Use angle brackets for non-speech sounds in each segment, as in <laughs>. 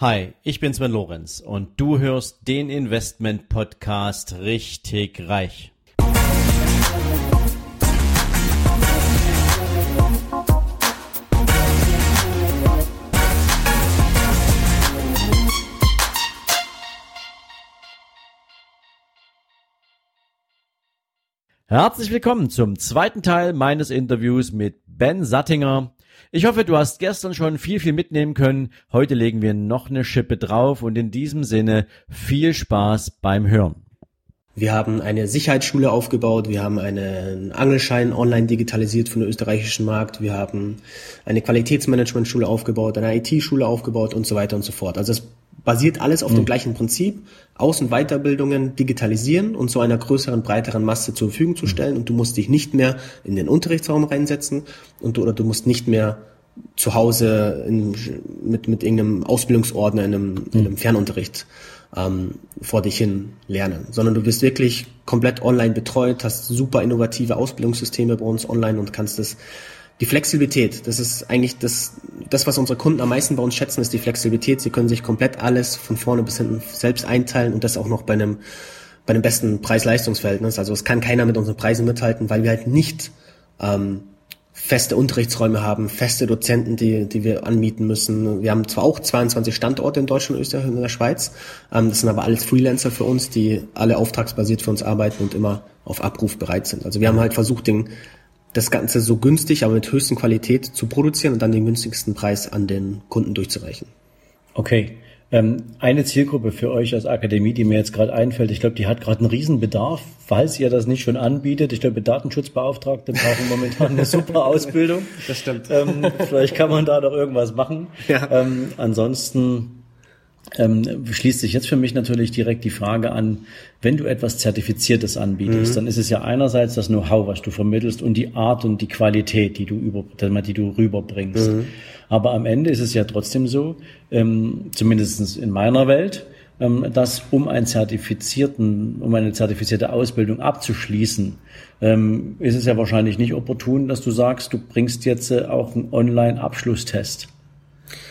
Hi, ich bin Sven Lorenz und du hörst den Investment Podcast richtig reich. Herzlich willkommen zum zweiten Teil meines Interviews mit Ben Sattinger. Ich hoffe, du hast gestern schon viel, viel mitnehmen können. Heute legen wir noch eine Schippe drauf und in diesem Sinne viel Spaß beim Hören. Wir haben eine Sicherheitsschule aufgebaut, wir haben einen Angelschein online digitalisiert für den österreichischen Markt, wir haben eine Qualitätsmanagementschule aufgebaut, eine IT-Schule aufgebaut und so weiter und so fort. Also es basiert alles auf mhm. dem gleichen Prinzip, Aus- und Weiterbildungen digitalisieren und so einer größeren, breiteren Masse zur Verfügung zu stellen und du musst dich nicht mehr in den Unterrichtsraum reinsetzen und du, oder du musst nicht mehr zu Hause in, mit, mit irgendeinem Ausbildungsordner in einem, in einem mhm. Fernunterricht ähm, vor dich hin lernen, sondern du bist wirklich komplett online betreut, hast super innovative Ausbildungssysteme bei uns online und kannst das die Flexibilität, das ist eigentlich das, das, was unsere Kunden am meisten bei uns schätzen, ist die Flexibilität. Sie können sich komplett alles von vorne bis hinten selbst einteilen und das auch noch bei einem, bei einem besten Preis-Leistungs-Verhältnis. Also es kann keiner mit unseren Preisen mithalten, weil wir halt nicht ähm, feste Unterrichtsräume haben, feste Dozenten, die, die wir anmieten müssen. Wir haben zwar auch 22 Standorte in Deutschland, Österreich und in der Schweiz. Ähm, das sind aber alles Freelancer für uns, die alle auftragsbasiert für uns arbeiten und immer auf Abruf bereit sind. Also wir haben halt versucht, den das Ganze so günstig, aber mit höchsten Qualität zu produzieren und dann den günstigsten Preis an den Kunden durchzureichen. Okay. Ähm, eine Zielgruppe für euch als Akademie, die mir jetzt gerade einfällt, ich glaube, die hat gerade einen Riesenbedarf, falls ihr das nicht schon anbietet. Ich glaube, Datenschutzbeauftragte brauchen momentan eine super <laughs> Ausbildung. Das stimmt. Ähm, vielleicht kann man da doch irgendwas machen. Ja. Ähm, ansonsten ähm, schließt sich jetzt für mich natürlich direkt die Frage an, wenn du etwas Zertifiziertes anbietest, mhm. dann ist es ja einerseits das Know-how, was du vermittelst und die Art und die Qualität, die du über, die du rüberbringst. Mhm. Aber am Ende ist es ja trotzdem so, ähm, zumindest in meiner Welt, ähm, dass um einen zertifizierten, um eine zertifizierte Ausbildung abzuschließen, ähm, ist es ja wahrscheinlich nicht opportun, dass du sagst, du bringst jetzt äh, auch einen Online-Abschlusstest.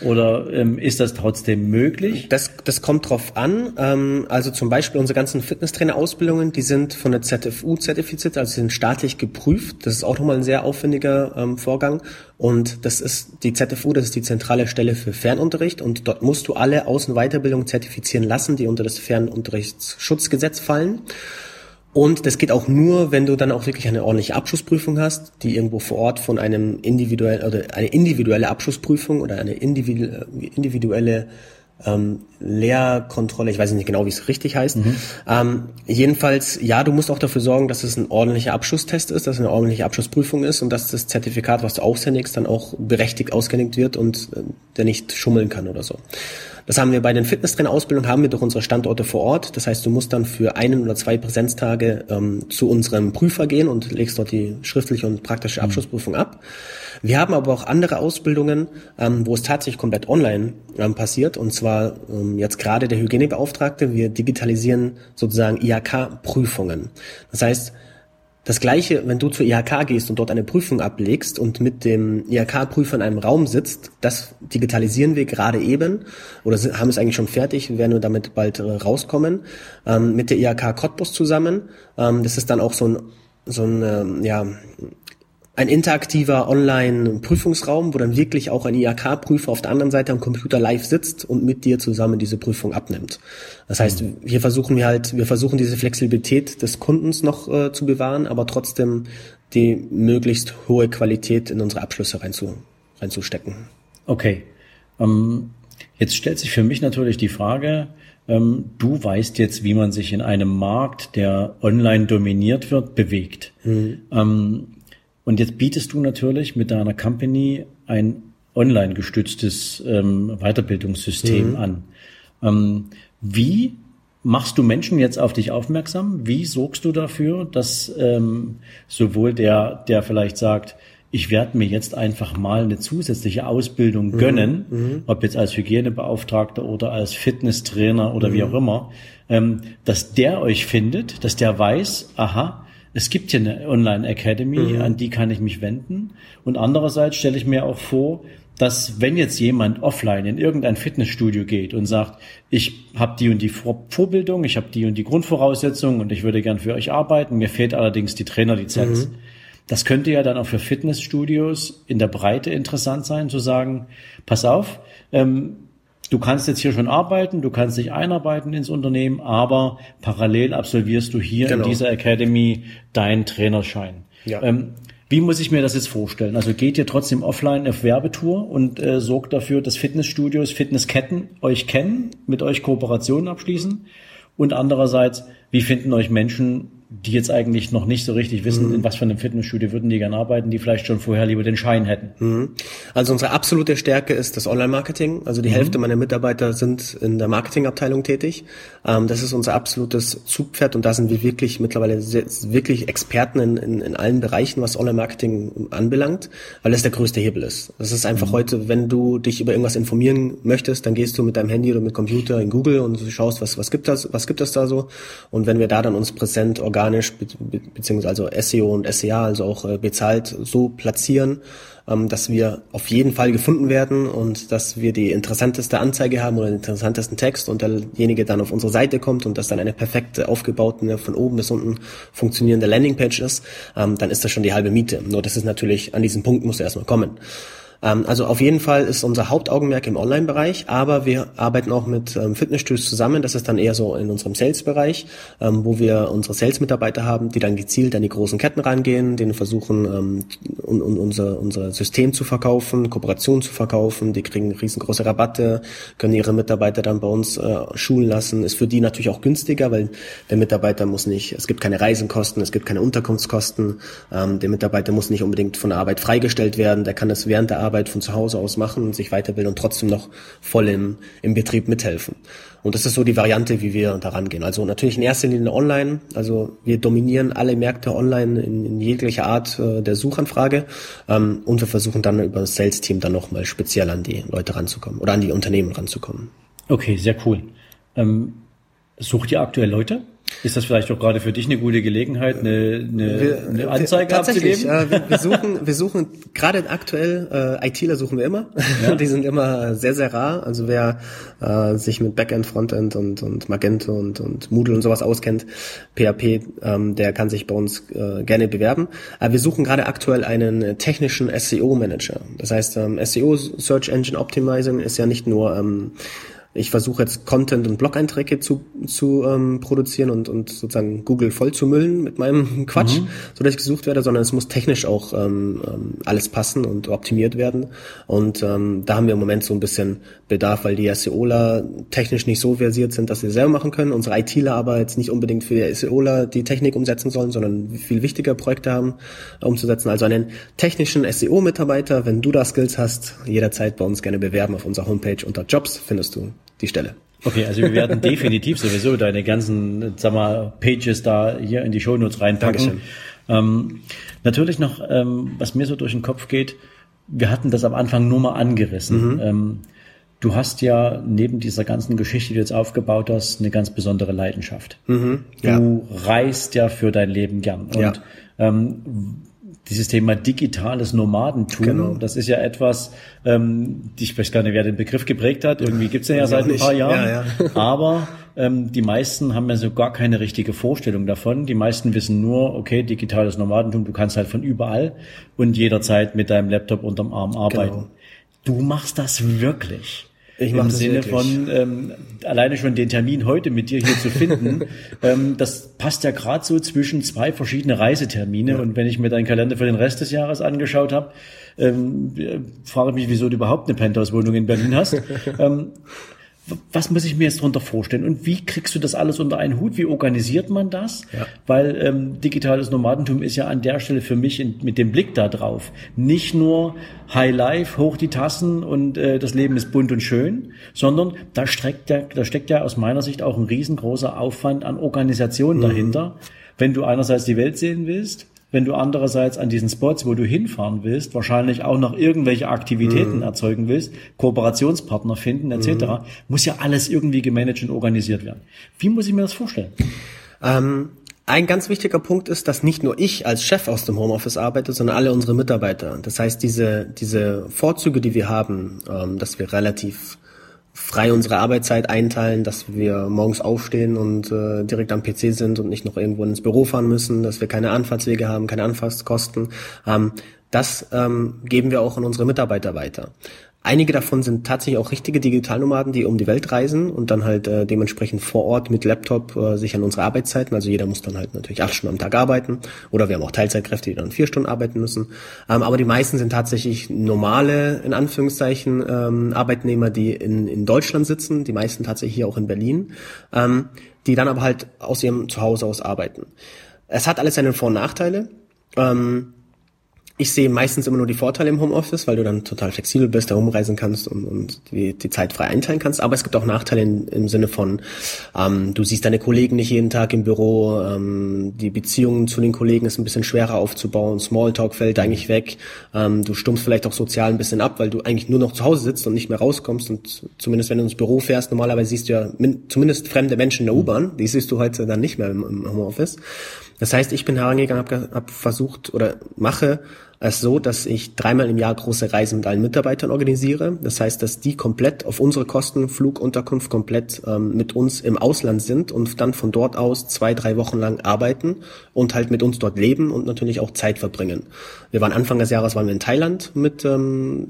Oder ähm, ist das trotzdem möglich? Das, das kommt drauf an. Ähm, also zum Beispiel unsere ganzen Fitnesstrainer-Ausbildungen, die sind von der ZFU zertifiziert, also sind staatlich geprüft. Das ist auch nochmal ein sehr aufwendiger ähm, Vorgang. Und das ist die ZFU, das ist die zentrale Stelle für Fernunterricht. Und dort musst du alle Außen- Weiterbildungen zertifizieren lassen, die unter das Fernunterrichtsschutzgesetz fallen. Und das geht auch nur, wenn du dann auch wirklich eine ordentliche Abschlussprüfung hast, die irgendwo vor Ort von einem individuellen oder eine individuelle Abschlussprüfung oder eine individuelle ähm, Lehrkontrolle, ich weiß nicht genau, wie es richtig heißt. Mhm. Ähm, jedenfalls, ja, du musst auch dafür sorgen, dass es ein ordentlicher Abschlusstest ist, dass es eine ordentliche Abschlussprüfung ist und dass das Zertifikat, was du aushändigst, dann auch berechtigt ausgehändigt wird und äh, der nicht schummeln kann oder so. Das haben wir bei den Fitnesstrainer-Ausbildungen, haben wir doch unsere Standorte vor Ort. Das heißt, du musst dann für einen oder zwei Präsenztage ähm, zu unserem Prüfer gehen und legst dort die schriftliche und praktische mhm. Abschlussprüfung ab. Wir haben aber auch andere Ausbildungen, ähm, wo es tatsächlich komplett online ähm, passiert. Und zwar ähm, jetzt gerade der Hygienebeauftragte. Wir digitalisieren sozusagen IHK-Prüfungen. Das heißt, das gleiche, wenn du zur IHK gehst und dort eine Prüfung ablegst und mit dem IHK-Prüfer in einem Raum sitzt, das digitalisieren wir gerade eben oder haben es eigentlich schon fertig, werden wir damit bald äh, rauskommen, ähm, mit der IHK Cottbus zusammen. Ähm, das ist dann auch so ein so ein ähm, ja, ein interaktiver Online-Prüfungsraum, wo dann wirklich auch ein IHK-Prüfer auf der anderen Seite am Computer live sitzt und mit dir zusammen diese Prüfung abnimmt. Das heißt, mhm. hier versuchen wir halt, wir versuchen diese Flexibilität des Kundens noch äh, zu bewahren, aber trotzdem die möglichst hohe Qualität in unsere Abschlüsse reinzu, reinzustecken. Okay. Ähm, jetzt stellt sich für mich natürlich die Frage, ähm, du weißt jetzt, wie man sich in einem Markt, der online dominiert wird, bewegt. Mhm. Ähm, und jetzt bietest du natürlich mit deiner Company ein online gestütztes ähm, Weiterbildungssystem mhm. an. Ähm, wie machst du Menschen jetzt auf dich aufmerksam? Wie sorgst du dafür, dass ähm, sowohl der, der vielleicht sagt, ich werde mir jetzt einfach mal eine zusätzliche Ausbildung mhm. gönnen, mhm. ob jetzt als Hygienebeauftragter oder als Fitnesstrainer oder mhm. wie auch immer, ähm, dass der euch findet, dass der weiß, aha, es gibt hier eine Online Academy, mhm. an die kann ich mich wenden. Und andererseits stelle ich mir auch vor, dass wenn jetzt jemand offline in irgendein Fitnessstudio geht und sagt, ich habe die und die Vor Vorbildung, ich habe die und die Grundvoraussetzungen und ich würde gern für euch arbeiten, mir fehlt allerdings die Trainerlizenz. Mhm. Das könnte ja dann auch für Fitnessstudios in der Breite interessant sein, zu sagen, pass auf, ähm, du kannst jetzt hier schon arbeiten, du kannst dich einarbeiten ins Unternehmen, aber parallel absolvierst du hier genau. in dieser Academy deinen Trainerschein. Ja. Ähm, wie muss ich mir das jetzt vorstellen? Also geht ihr trotzdem offline auf Werbetour und äh, sorgt dafür, dass Fitnessstudios, Fitnessketten euch kennen, mit euch Kooperationen abschließen? Und andererseits, wie finden euch Menschen die jetzt eigentlich noch nicht so richtig wissen, mhm. in was für einem Fitnessstudio würden die gerne arbeiten, die vielleicht schon vorher lieber den Schein hätten. Mhm. Also unsere absolute Stärke ist das Online-Marketing. Also die mhm. Hälfte meiner Mitarbeiter sind in der Marketingabteilung tätig. Ähm, das ist unser absolutes Zugpferd und da sind wir wirklich mittlerweile sehr, wirklich Experten in, in, in allen Bereichen, was Online-Marketing anbelangt, weil es der größte Hebel ist. Das ist einfach mhm. heute, wenn du dich über irgendwas informieren möchtest, dann gehst du mit deinem Handy oder mit Computer in Google und du schaust, was, was gibt das, was gibt es da so. Und wenn wir da dann uns präsent, organisch organisch be beziehungsweise also SEO und SEA, also auch äh, bezahlt, so platzieren, ähm, dass wir auf jeden Fall gefunden werden und dass wir die interessanteste Anzeige haben oder den interessantesten Text und derjenige dann auf unsere Seite kommt und das dann eine perfekte aufgebaute, von oben bis unten funktionierende Landingpage ist, ähm, dann ist das schon die halbe Miete. Nur das ist natürlich, an diesem Punkt muss er erstmal kommen. Ähm, also auf jeden Fall ist unser Hauptaugenmerk im Online-Bereich, aber wir arbeiten auch mit ähm, Fitnessstudios zusammen. Das ist dann eher so in unserem Sales-Bereich, ähm, wo wir unsere Sales-Mitarbeiter haben, die dann gezielt an die großen Ketten rangehen, denen versuchen, ähm, un, un, unser, unser System zu verkaufen, Kooperationen zu verkaufen. Die kriegen riesengroße Rabatte, können ihre Mitarbeiter dann bei uns äh, schulen lassen. Ist für die natürlich auch günstiger, weil der Mitarbeiter muss nicht, es gibt keine Reisenkosten, es gibt keine Unterkunftskosten. Ähm, der Mitarbeiter muss nicht unbedingt von der Arbeit freigestellt werden. Der kann das während der Arbeit Arbeit von zu Hause aus machen und sich weiterbilden und trotzdem noch voll im, im Betrieb mithelfen. Und das ist so die Variante, wie wir daran gehen. Also natürlich in erster Linie online. Also wir dominieren alle Märkte online in, in jeglicher Art äh, der Suchanfrage. Ähm, und wir versuchen dann über das Sales-Team dann nochmal speziell an die Leute ranzukommen oder an die Unternehmen ranzukommen. Okay, sehr cool. Ähm, sucht ihr aktuell Leute? Ist das vielleicht auch gerade für dich eine gute Gelegenheit, eine, eine, wir, eine Anzeige wir, tatsächlich, abzugeben? Äh, wir, wir suchen, wir suchen gerade aktuell äh, ITler suchen wir immer. Ja. <laughs> Die sind immer sehr sehr rar. Also wer äh, sich mit Backend, Frontend und und Magento und und Moodle und sowas auskennt, PHP, ähm, der kann sich bei uns äh, gerne bewerben. Aber wir suchen gerade aktuell einen technischen SEO Manager. Das heißt, ähm, SEO Search Engine Optimizing ist ja nicht nur ähm, ich versuche jetzt Content und Blog-Einträge zu, zu ähm, produzieren und, und sozusagen Google voll zu müllen mit meinem <laughs> Quatsch, mhm. so dass ich gesucht werde, sondern es muss technisch auch ähm, ähm, alles passen und optimiert werden. Und ähm, da haben wir im Moment so ein bisschen Bedarf, weil die SEOler technisch nicht so versiert sind, dass sie selber machen können. Unsere ITler aber jetzt nicht unbedingt für die SEOler die Technik umsetzen sollen, sondern viel wichtiger Projekte haben umzusetzen. Also einen technischen SEO-Mitarbeiter, wenn du da Skills hast, jederzeit bei uns gerne bewerben auf unserer Homepage unter Jobs findest du die Stelle. Okay, also wir werden <laughs> definitiv sowieso deine ganzen, sag mal, Pages da hier in die Shownotes reinpacken. Ähm, natürlich noch, ähm, was mir so durch den Kopf geht, wir hatten das am Anfang nur mal angerissen. Mhm. Ähm, du hast ja neben dieser ganzen Geschichte, die du jetzt aufgebaut hast, eine ganz besondere Leidenschaft. Mhm, ja. Du reist ja für dein Leben gern. Und ja. ähm, dieses Thema digitales Nomadentum, genau. das ist ja etwas, ähm, ich weiß gar nicht, wer den Begriff geprägt hat, irgendwie gibt's den ja seit ein paar Jahren, ja, ja. <laughs> aber ähm, die meisten haben ja so gar keine richtige Vorstellung davon. Die meisten wissen nur, okay, digitales Nomadentum, du kannst halt von überall und jederzeit mit deinem Laptop unterm Arm arbeiten. Genau. Du machst das wirklich. Ich Im Sinne wirklich. von ähm, alleine schon den Termin heute mit dir hier zu finden, <laughs> ähm, das passt ja gerade so zwischen zwei verschiedene Reisetermine. Ja. Und wenn ich mir deinen Kalender für den Rest des Jahres angeschaut habe, ähm, frage ich mich, wieso du überhaupt eine Penthouse-Wohnung in Berlin hast. <laughs> ähm, was muss ich mir jetzt darunter vorstellen und wie kriegst du das alles unter einen Hut? Wie organisiert man das? Ja. Weil ähm, digitales Nomadentum ist ja an der Stelle für mich in, mit dem Blick da drauf nicht nur High Life, hoch die Tassen und äh, das Leben ist bunt und schön, sondern da steckt ja, da steckt ja aus meiner Sicht auch ein riesengroßer Aufwand an Organisation mhm. dahinter. Wenn du einerseits die Welt sehen willst, wenn du andererseits an diesen Spots, wo du hinfahren willst, wahrscheinlich auch noch irgendwelche Aktivitäten mhm. erzeugen willst, Kooperationspartner finden etc., mhm. muss ja alles irgendwie gemanagt und organisiert werden. Wie muss ich mir das vorstellen? Ähm, Ein ganz wichtiger Punkt ist, dass nicht nur ich als Chef aus dem Homeoffice arbeite, sondern alle unsere Mitarbeiter. Das heißt, diese, diese Vorzüge, die wir haben, ähm, dass wir relativ frei unsere Arbeitszeit einteilen, dass wir morgens aufstehen und äh, direkt am PC sind und nicht noch irgendwo ins Büro fahren müssen, dass wir keine Anfahrtswege haben, keine Anfahrtskosten. Ähm, das ähm, geben wir auch an unsere Mitarbeiter weiter. Einige davon sind tatsächlich auch richtige Digitalnomaden, die um die Welt reisen und dann halt äh, dementsprechend vor Ort mit Laptop äh, sich an unsere Arbeitszeiten, also jeder muss dann halt natürlich acht Stunden am Tag arbeiten oder wir haben auch Teilzeitkräfte, die dann vier Stunden arbeiten müssen. Ähm, aber die meisten sind tatsächlich normale, in Anführungszeichen, ähm, Arbeitnehmer, die in, in Deutschland sitzen, die meisten tatsächlich hier auch in Berlin, ähm, die dann aber halt aus ihrem Zuhause aus arbeiten. Es hat alles seine Vor- und Nachteile. Ähm, ich sehe meistens immer nur die Vorteile im Homeoffice, weil du dann total flexibel bist, herumreisen kannst und, und die, die Zeit frei einteilen kannst. Aber es gibt auch Nachteile in, im Sinne von, ähm, du siehst deine Kollegen nicht jeden Tag im Büro, ähm, die Beziehungen zu den Kollegen ist ein bisschen schwerer aufzubauen, Smalltalk fällt eigentlich weg, ähm, du stumpfst vielleicht auch sozial ein bisschen ab, weil du eigentlich nur noch zu Hause sitzt und nicht mehr rauskommst und zumindest wenn du ins Büro fährst, normalerweise siehst du ja min, zumindest fremde Menschen in der U-Bahn, die siehst du heute dann nicht mehr im, im Homeoffice. Das heißt, ich bin herangegangen, habe hab versucht oder mache es so, dass ich dreimal im Jahr große Reisen mit allen Mitarbeitern organisiere. Das heißt, dass die komplett auf unsere Kosten, Flugunterkunft komplett ähm, mit uns im Ausland sind und dann von dort aus zwei, drei Wochen lang arbeiten und halt mit uns dort leben und natürlich auch Zeit verbringen. Wir waren Anfang des Jahres waren wir in Thailand mit ähm,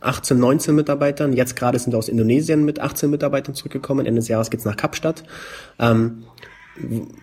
18, 19 Mitarbeitern. Jetzt gerade sind wir aus Indonesien mit 18 Mitarbeitern zurückgekommen. Ende des Jahres geht's nach Kapstadt. Ähm,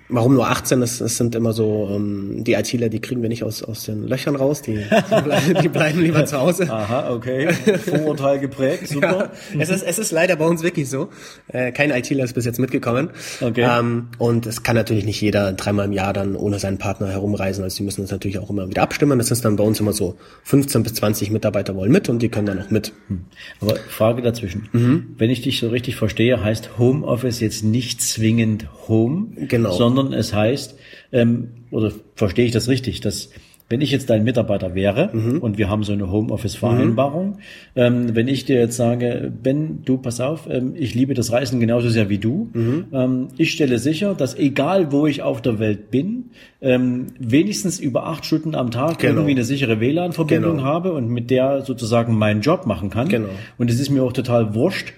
Warum nur 18? Das, das sind immer so, ähm, die ITler, die kriegen wir nicht aus, aus den Löchern raus, die, die, bleiben, <laughs> die bleiben lieber zu Hause. Aha, okay. Vorurteil geprägt, <laughs> super. Ja, es, ist, es ist leider bei uns wirklich so. Äh, kein ITler ist bis jetzt mitgekommen. Okay. Ähm, und es kann natürlich nicht jeder dreimal im Jahr dann ohne seinen Partner herumreisen. Also die müssen das natürlich auch immer wieder abstimmen. Das ist dann bei uns immer so, 15 bis 20 Mitarbeiter wollen mit und die können dann auch mit. Hm. Aber Frage dazwischen. Mhm. Wenn ich dich so richtig verstehe, heißt Homeoffice jetzt nicht zwingend Home, Genau. Sondern es heißt, ähm, oder verstehe ich das richtig, dass wenn ich jetzt dein Mitarbeiter wäre mhm. und wir haben so eine Homeoffice-Vereinbarung, mhm. ähm, wenn ich dir jetzt sage, Ben, du pass auf, ähm, ich liebe das Reisen genauso sehr wie du. Mhm. Ähm, ich stelle sicher, dass egal wo ich auf der Welt bin, ähm, wenigstens über acht Stunden am Tag genau. irgendwie eine sichere WLAN-Verbindung genau. habe und mit der sozusagen meinen Job machen kann. Genau. Und es ist mir auch total wurscht,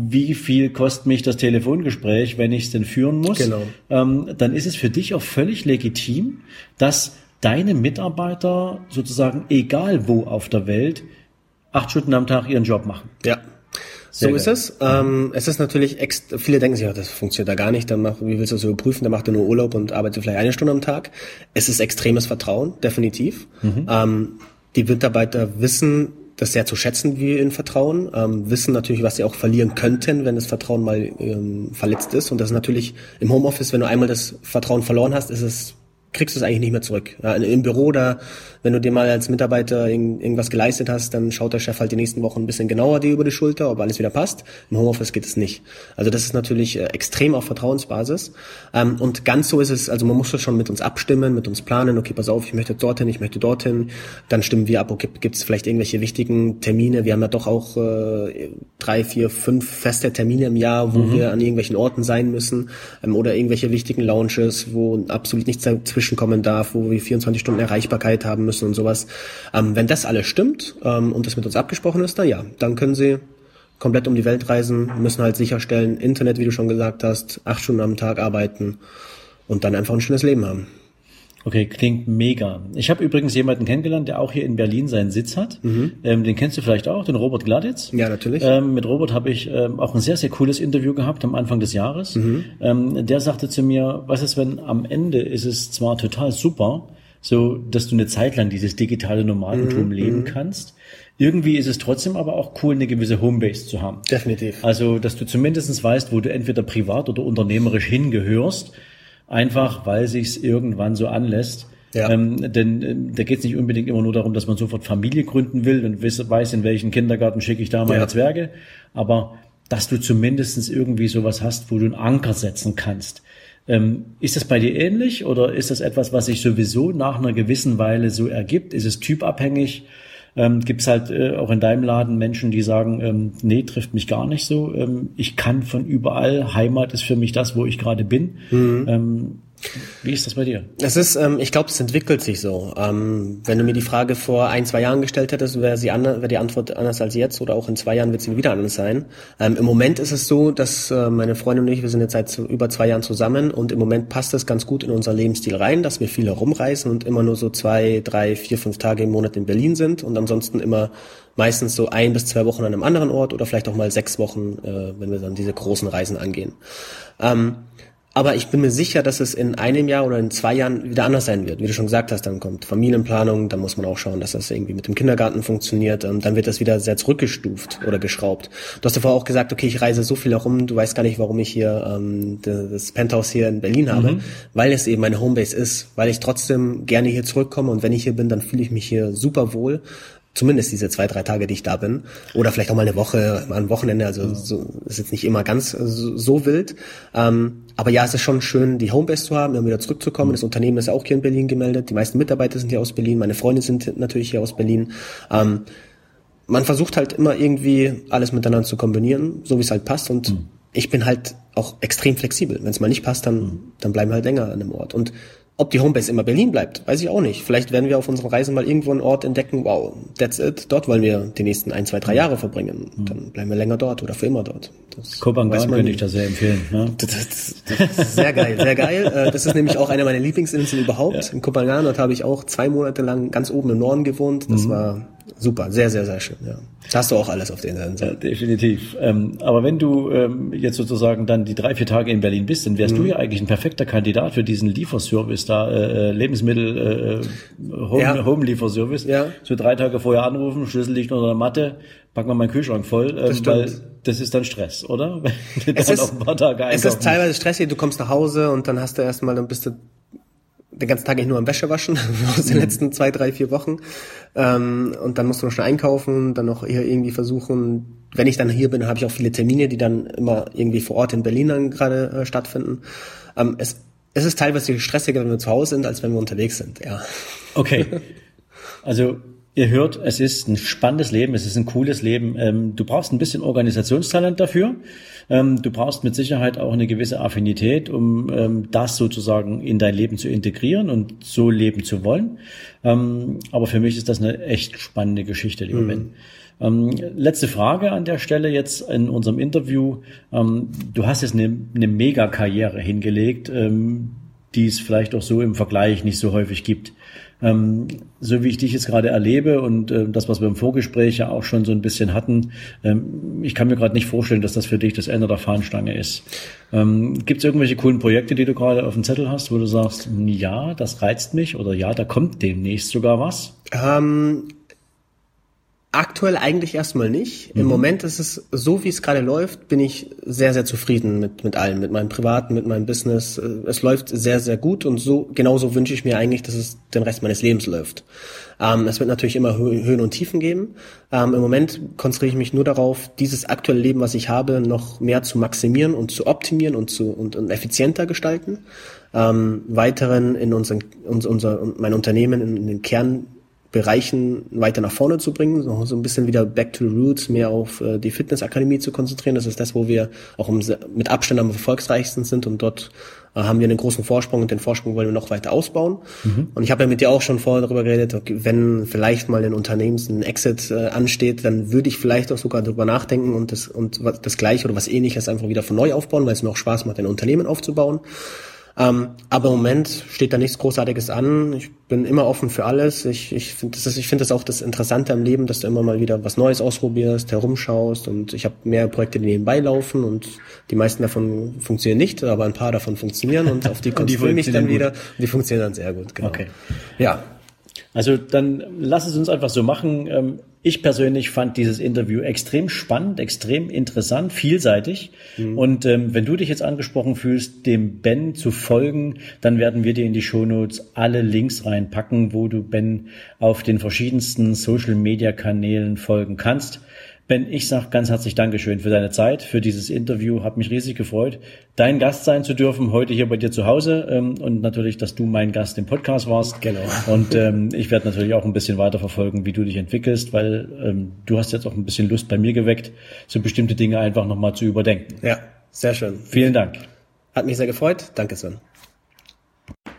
wie viel kostet mich das Telefongespräch, wenn ich es denn führen muss, genau. ähm, dann ist es für dich auch völlig legitim, dass deine Mitarbeiter sozusagen, egal wo auf der Welt, acht Stunden am Tag ihren Job machen. Ja. Sehr so geil. ist es. Ähm, es ist natürlich, viele denken sich, ja, das funktioniert da gar nicht, dann mach, wie willst du das überprüfen, dann macht er nur Urlaub und arbeitet vielleicht eine Stunde am Tag. Es ist extremes Vertrauen, definitiv. Mhm. Ähm, die Mitarbeiter wissen, das sehr zu schätzen, wie ihnen vertrauen, ähm, wissen natürlich, was sie auch verlieren könnten, wenn das Vertrauen mal ähm, verletzt ist. Und das ist natürlich im Homeoffice, wenn du einmal das Vertrauen verloren hast, ist es kriegst du es eigentlich nicht mehr zurück. Ja, Im Büro, da, wenn du dir mal als Mitarbeiter irgendwas geleistet hast, dann schaut der Chef halt die nächsten Wochen ein bisschen genauer dir über die Schulter, ob alles wieder passt. Im Homeoffice geht es nicht. Also das ist natürlich äh, extrem auf Vertrauensbasis. Ähm, und ganz so ist es, also man muss das schon mit uns abstimmen, mit uns planen, okay, pass auf, ich möchte dorthin, ich möchte dorthin. Dann stimmen wir ab, okay, gibt es vielleicht irgendwelche wichtigen Termine. Wir haben ja doch auch äh, drei, vier, fünf feste Termine im Jahr, wo mhm. wir an irgendwelchen Orten sein müssen ähm, oder irgendwelche wichtigen Launches, wo absolut nichts dazwischen kommen darf, wo wir 24 Stunden Erreichbarkeit haben müssen und sowas. Ähm, wenn das alles stimmt ähm, und das mit uns abgesprochen ist, dann ja, dann können Sie komplett um die Welt reisen, müssen halt sicherstellen, Internet, wie du schon gesagt hast, acht Stunden am Tag arbeiten und dann einfach ein schönes Leben haben. Okay, klingt mega. Ich habe übrigens jemanden kennengelernt, der auch hier in Berlin seinen Sitz hat. Mhm. Ähm, den kennst du vielleicht auch, den Robert Gladitz. Ja, natürlich. Ähm, mit Robert habe ich ähm, auch ein sehr, sehr cooles Interview gehabt am Anfang des Jahres. Mhm. Ähm, der sagte zu mir, was ist, wenn am Ende ist es zwar total super, so dass du eine Zeit lang dieses digitale Nomadentum mhm. leben mhm. kannst. Irgendwie ist es trotzdem aber auch cool, eine gewisse Homebase zu haben. Definitiv. Also, dass du zumindestens weißt, wo du entweder privat oder unternehmerisch hingehörst einfach weil sich's irgendwann so anlässt. Ja. Ähm, denn äh, da geht es nicht unbedingt immer nur darum, dass man sofort Familie gründen will und weiß, in welchen Kindergarten schicke ich da meine ja. Zwerge, aber dass du zumindestens irgendwie sowas hast, wo du einen Anker setzen kannst. Ähm, ist das bei dir ähnlich oder ist das etwas, was sich sowieso nach einer gewissen Weile so ergibt? Ist es typabhängig? ähm, gibt es halt äh, auch in deinem Laden Menschen, die sagen, ähm, nee, trifft mich gar nicht so. Ähm, ich kann von überall, Heimat ist für mich das, wo ich gerade bin. Mhm. Wie ist das bei dir? Es ist, ähm, ich glaube, es entwickelt sich so. Ähm, wenn du mir die Frage vor ein, zwei Jahren gestellt hättest, wäre wäre die Antwort anders als jetzt oder auch in zwei Jahren wird sie wieder anders sein. Ähm, Im Moment ist es so, dass äh, meine Freundin und ich, wir sind jetzt seit über zwei Jahren zusammen und im Moment passt es ganz gut in unser Lebensstil rein, dass wir viel herumreisen und immer nur so zwei, drei, vier, fünf Tage im Monat in Berlin sind und ansonsten immer meistens so ein bis zwei Wochen an einem anderen Ort oder vielleicht auch mal sechs Wochen, äh, wenn wir dann diese großen Reisen angehen. Ähm, aber ich bin mir sicher, dass es in einem Jahr oder in zwei Jahren wieder anders sein wird. Wie du schon gesagt hast, dann kommt Familienplanung, dann muss man auch schauen, dass das irgendwie mit dem Kindergarten funktioniert. Und dann wird das wieder sehr zurückgestuft oder geschraubt. Du hast davor auch gesagt, okay, ich reise so viel herum, du weißt gar nicht, warum ich hier ähm, das Penthouse hier in Berlin habe, mhm. weil es eben meine Homebase ist, weil ich trotzdem gerne hier zurückkomme und wenn ich hier bin, dann fühle ich mich hier super wohl zumindest diese zwei, drei Tage, die ich da bin. Oder vielleicht auch mal eine Woche, mal ein Wochenende. Also so, ist jetzt nicht immer ganz so, so wild. Ähm, aber ja, es ist schon schön, die Homebase zu haben, immer wieder zurückzukommen. Das Unternehmen ist auch hier in Berlin gemeldet. Die meisten Mitarbeiter sind hier aus Berlin. Meine Freunde sind natürlich hier aus Berlin. Ähm, man versucht halt immer irgendwie alles miteinander zu kombinieren, so wie es halt passt. Und mhm. ich bin halt auch extrem flexibel. Wenn es mal nicht passt, dann, mhm. dann bleiben wir halt länger an einem Ort. Und ob die Homebase immer Berlin bleibt, weiß ich auch nicht. Vielleicht werden wir auf unserer Reise mal irgendwo einen Ort entdecken, wow, that's it, dort wollen wir die nächsten ein, zwei, drei Jahre verbringen. Mhm. Dann bleiben wir länger dort oder für immer dort. Kopangan könnte ich da sehr empfehlen. Ne? <laughs> Das, das, das sehr geil, sehr geil. Äh, das ist nämlich auch eine meiner Lieblingsinseln überhaupt. Ja. In Kopangan, dort habe ich auch zwei Monate lang ganz oben im Norden gewohnt. Das mhm. war super, sehr, sehr, sehr schön. Ja. Da hast du auch alles auf den Seiten. Ja, definitiv. Ähm, aber wenn du ähm, jetzt sozusagen dann die drei, vier Tage in Berlin bist, dann wärst mhm. du ja eigentlich ein perfekter Kandidat für diesen Lieferservice da, äh, äh Lebensmittel, äh, Home, ja. Home Lieferservice. Ja. So drei Tage vorher anrufen, Schlüssel liegt unter der Matte, packen wir meinen Kühlschrank voll, ähm, das weil das ist dann Stress, oder? <laughs> es ist, ein paar Tage es ist teilweise stressig, du kommst nach Hause und dann hast du erstmal, dann bist du den ganzen Tag eigentlich nur am Wäsche waschen <laughs> aus den mhm. letzten zwei, drei, vier Wochen. Ähm, und dann musst du noch schnell einkaufen, dann noch hier irgendwie versuchen, wenn ich dann hier bin, habe ich auch viele Termine, die dann immer irgendwie vor Ort in Berlin dann gerade äh, stattfinden. Ähm, es, es ist teilweise stressiger, wenn wir zu Hause sind, als wenn wir unterwegs sind, ja. Okay. <laughs> Also ihr hört, es ist ein spannendes Leben, es ist ein cooles Leben. Ähm, du brauchst ein bisschen Organisationstalent dafür. Ähm, du brauchst mit Sicherheit auch eine gewisse Affinität, um ähm, das sozusagen in dein Leben zu integrieren und so leben zu wollen. Aber für mich ist das eine echt spannende Geschichte, lieber mhm. Ben. Ähm, letzte Frage an der Stelle jetzt in unserem Interview. Ähm, du hast jetzt eine, eine Mega-Karriere hingelegt, ähm, die es vielleicht auch so im Vergleich nicht so häufig gibt. Ähm, so wie ich dich jetzt gerade erlebe und äh, das, was wir im Vorgespräch ja auch schon so ein bisschen hatten, ähm, ich kann mir gerade nicht vorstellen, dass das für dich das Ende der Fahnenstange ist. Ähm, Gibt es irgendwelche coolen Projekte, die du gerade auf dem Zettel hast, wo du sagst, ja, das reizt mich oder ja, da kommt demnächst sogar was? Ähm, Aktuell eigentlich erstmal nicht. Mhm. Im Moment ist es so, wie es gerade läuft, bin ich sehr, sehr zufrieden mit, mit allem, mit meinem Privaten, mit meinem Business. Es läuft sehr, sehr gut und so, genauso wünsche ich mir eigentlich, dass es den Rest meines Lebens läuft. Ähm, es wird natürlich immer Höhen und Tiefen geben. Ähm, Im Moment konzentriere ich mich nur darauf, dieses aktuelle Leben, was ich habe, noch mehr zu maximieren und zu optimieren und zu, und, und effizienter gestalten. Ähm, weiteren in unseren, unser, unser, mein Unternehmen in, in den Kern Bereichen weiter nach vorne zu bringen, so, so ein bisschen wieder back to the roots, mehr auf äh, die Fitnessakademie zu konzentrieren. Das ist das, wo wir auch im, mit Abstand am erfolgreichsten sind und dort äh, haben wir einen großen Vorsprung und den Vorsprung wollen wir noch weiter ausbauen. Mhm. Und ich habe ja mit dir auch schon vorher darüber geredet, okay, wenn vielleicht mal ein Unternehmens ein Exit äh, ansteht, dann würde ich vielleicht auch sogar darüber nachdenken und das und das gleiche oder was ähnliches einfach wieder von neu aufbauen, weil es mir auch Spaß macht, ein Unternehmen aufzubauen. Ähm, aber im Moment steht da nichts Großartiges an. Ich bin immer offen für alles. Ich, ich finde das, ich finde das auch das Interessante am Leben, dass du immer mal wieder was Neues ausprobierst, herumschaust und ich habe mehr Projekte, die nebenbei laufen und die meisten davon funktionieren nicht, aber ein paar davon funktionieren und auf die <laughs> konzentriere ich dann gut. wieder und die funktionieren dann sehr gut. Genau. Okay. Ja. Also dann lass es uns einfach so machen. Ich persönlich fand dieses Interview extrem spannend, extrem interessant, vielseitig. Mhm. Und ähm, wenn du dich jetzt angesprochen fühlst, dem Ben zu folgen, dann werden wir dir in die Shownotes alle Links reinpacken, wo du Ben auf den verschiedensten Social-Media-Kanälen folgen kannst. Ben, ich sage ganz herzlich Dankeschön für deine Zeit, für dieses Interview. Hab mich riesig gefreut, dein Gast sein zu dürfen, heute hier bei dir zu Hause ähm, und natürlich, dass du mein Gast im Podcast warst. Genau. <laughs> Und ähm, ich werde natürlich auch ein bisschen weiter verfolgen, wie du dich entwickelst, weil ähm, du hast jetzt auch ein bisschen Lust bei mir geweckt, so bestimmte Dinge einfach nochmal zu überdenken. Ja, sehr schön. Vielen Dank. Hat mich sehr gefreut. Danke, Sven.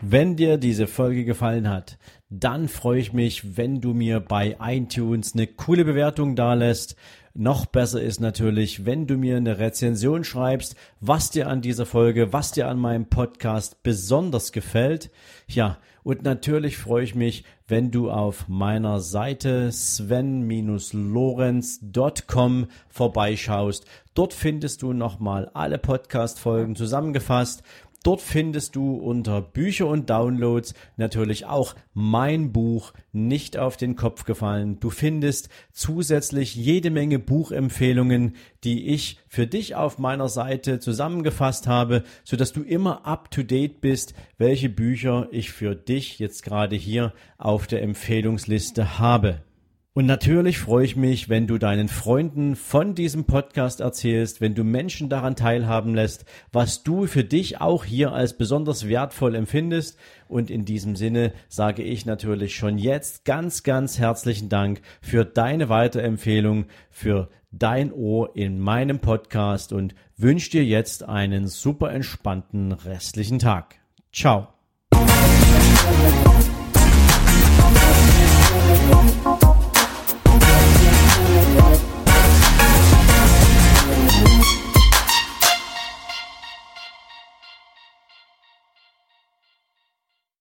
Wenn dir diese Folge gefallen hat, dann freue ich mich, wenn du mir bei iTunes eine coole Bewertung dalässt. Noch besser ist natürlich, wenn du mir eine Rezension schreibst, was dir an dieser Folge, was dir an meinem Podcast besonders gefällt. Ja, und natürlich freue ich mich, wenn du auf meiner Seite sven-lorenz.com vorbeischaust. Dort findest du nochmal alle Podcast-Folgen zusammengefasst Dort findest du unter Bücher und Downloads natürlich auch mein Buch nicht auf den Kopf gefallen. Du findest zusätzlich jede Menge Buchempfehlungen, die ich für dich auf meiner Seite zusammengefasst habe, so dass du immer up to date bist, welche Bücher ich für dich jetzt gerade hier auf der Empfehlungsliste habe. Und natürlich freue ich mich, wenn du deinen Freunden von diesem Podcast erzählst, wenn du Menschen daran teilhaben lässt, was du für dich auch hier als besonders wertvoll empfindest. Und in diesem Sinne sage ich natürlich schon jetzt ganz, ganz herzlichen Dank für deine Weiterempfehlung, für dein Ohr in meinem Podcast und wünsche dir jetzt einen super entspannten restlichen Tag. Ciao.